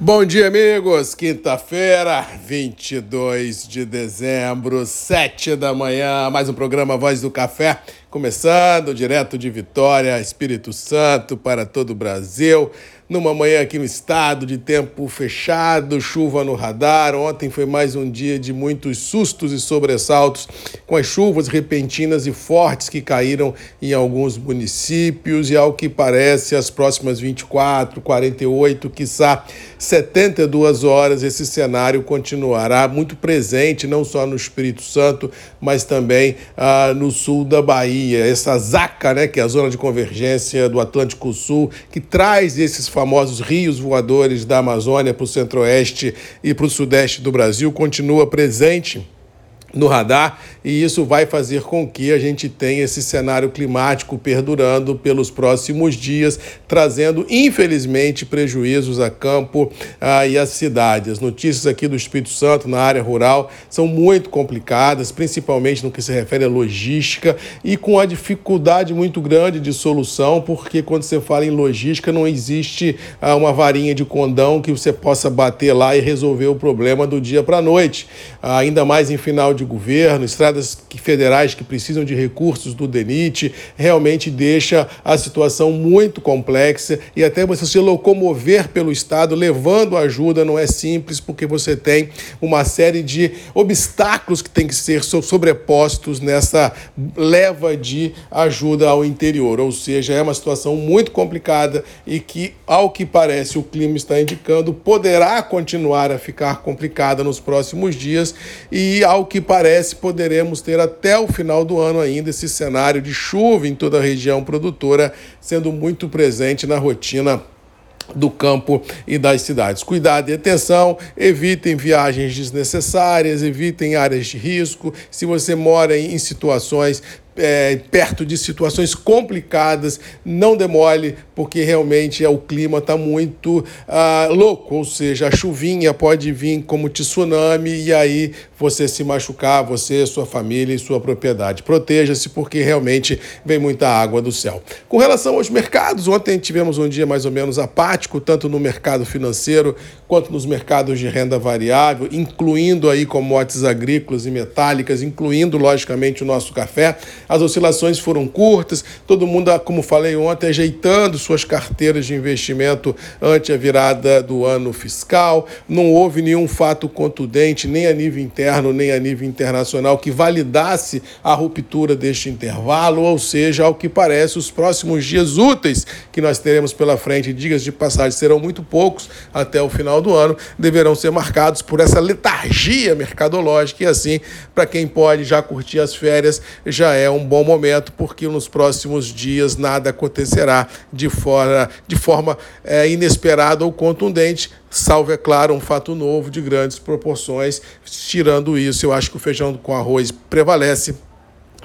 Bom dia, amigos. Quinta-feira, 22 de dezembro, 7 da manhã. Mais um programa Voz do Café, começando direto de Vitória, Espírito Santo, para todo o Brasil numa manhã aqui no estado de tempo fechado, chuva no radar. Ontem foi mais um dia de muitos sustos e sobressaltos com as chuvas repentinas e fortes que caíram em alguns municípios e ao que parece as próximas 24, 48, quiçá 72 horas esse cenário continuará muito presente não só no Espírito Santo, mas também ah, no sul da Bahia. Essa zaca, né, que é a zona de convergência do Atlântico Sul, que traz esses famosos rios voadores da Amazônia para o centro-oeste e para o sudeste do Brasil, continua presente no radar e isso vai fazer com que a gente tenha esse cenário climático perdurando pelos próximos dias, trazendo, infelizmente, prejuízos a campo ah, e às cidades. As notícias aqui do Espírito Santo, na área rural, são muito complicadas, principalmente no que se refere à logística e com a dificuldade muito grande de solução, porque quando você fala em logística, não existe ah, uma varinha de condão que você possa bater lá e resolver o problema do dia para a noite. Ah, ainda mais em final de governo, estradas estradas federais que precisam de recursos do DENIT, realmente deixa a situação muito complexa e até você se locomover pelo Estado levando ajuda não é simples, porque você tem uma série de obstáculos que tem que ser sobrepostos nessa leva de ajuda ao interior. Ou seja, é uma situação muito complicada e que, ao que parece, o clima está indicando, poderá continuar a ficar complicada nos próximos dias e, ao que parece, poderemos devemos ter até o final do ano ainda esse cenário de chuva em toda a região produtora, sendo muito presente na rotina do campo e das cidades. Cuidado e atenção, evitem viagens desnecessárias, evitem áreas de risco. Se você mora em situações é, perto de situações complicadas, não demole, porque realmente é, o clima está muito ah, louco, ou seja, a chuvinha pode vir como tsunami e aí você se machucar, você, sua família e sua propriedade. Proteja-se, porque realmente vem muita água do céu. Com relação aos mercados, ontem tivemos um dia mais ou menos apático, tanto no mercado financeiro quanto nos mercados de renda variável, incluindo aí commodities agrícolas e metálicas, incluindo, logicamente, o nosso café. As oscilações foram curtas, todo mundo, como falei ontem, ajeitando suas carteiras de investimento ante a virada do ano fiscal. Não houve nenhum fato contundente, nem a nível interno, nem a nível internacional, que validasse a ruptura deste intervalo, ou seja, ao que parece, os próximos dias úteis que nós teremos pela frente, dias de passagem, serão muito poucos até o final do ano, deverão ser marcados por essa letargia mercadológica e assim, para quem pode já curtir as férias, já é um bom momento, porque nos próximos dias nada acontecerá de, fora, de forma é, inesperada ou contundente, salvo, é claro, um fato novo de grandes proporções. Tirando isso, eu acho que o feijão com arroz prevalece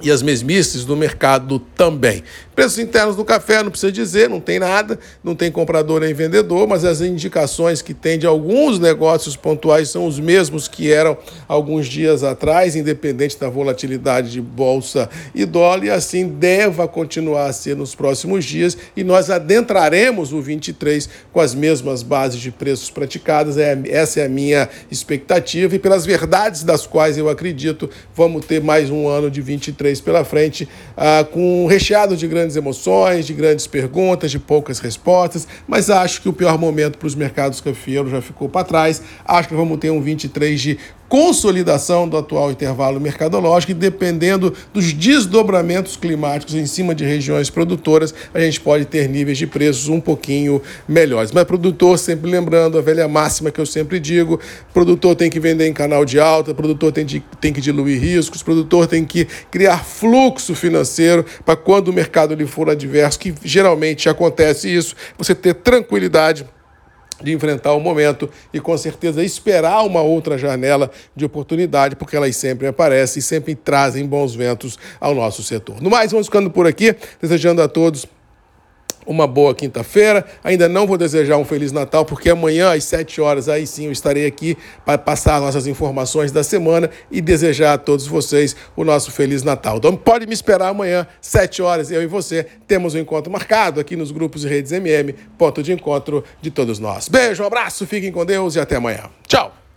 e as mesmices do mercado também. Preços internos do café, não precisa dizer, não tem nada, não tem comprador nem vendedor, mas as indicações que tem de alguns negócios pontuais são os mesmos que eram alguns dias atrás, independente da volatilidade de bolsa e dólar, e assim deva continuar a ser nos próximos dias, e nós adentraremos o 23 com as mesmas bases de preços praticadas, é, essa é a minha expectativa, e pelas verdades das quais eu acredito, vamos ter mais um ano de 23 pela frente, ah, com recheado de grandes emoções, de grandes perguntas, de poucas respostas, mas acho que o pior momento para os mercados cafeeiros já ficou para trás. Acho que vamos ter um 23 de consolidação do atual intervalo mercadológico e dependendo dos desdobramentos climáticos em cima de regiões produtoras, a gente pode ter níveis de preços um pouquinho melhores. Mas produtor, sempre lembrando a velha máxima que eu sempre digo, produtor tem que vender em canal de alta, produtor tem, de, tem que diluir riscos, produtor tem que criar fluxo financeiro para quando o mercado lhe for adverso, que geralmente acontece isso, você ter tranquilidade de enfrentar o momento e com certeza esperar uma outra janela de oportunidade, porque elas sempre aparecem e sempre trazem bons ventos ao nosso setor. No mais, vamos ficando por aqui, desejando a todos uma boa quinta-feira. Ainda não vou desejar um Feliz Natal, porque amanhã, às 7 horas, aí sim eu estarei aqui para passar nossas informações da semana e desejar a todos vocês o nosso Feliz Natal. Então pode me esperar amanhã, 7 horas, eu e você temos um encontro marcado aqui nos grupos e redes MM, ponto de encontro de todos nós. Beijo, um abraço, fiquem com Deus e até amanhã. Tchau!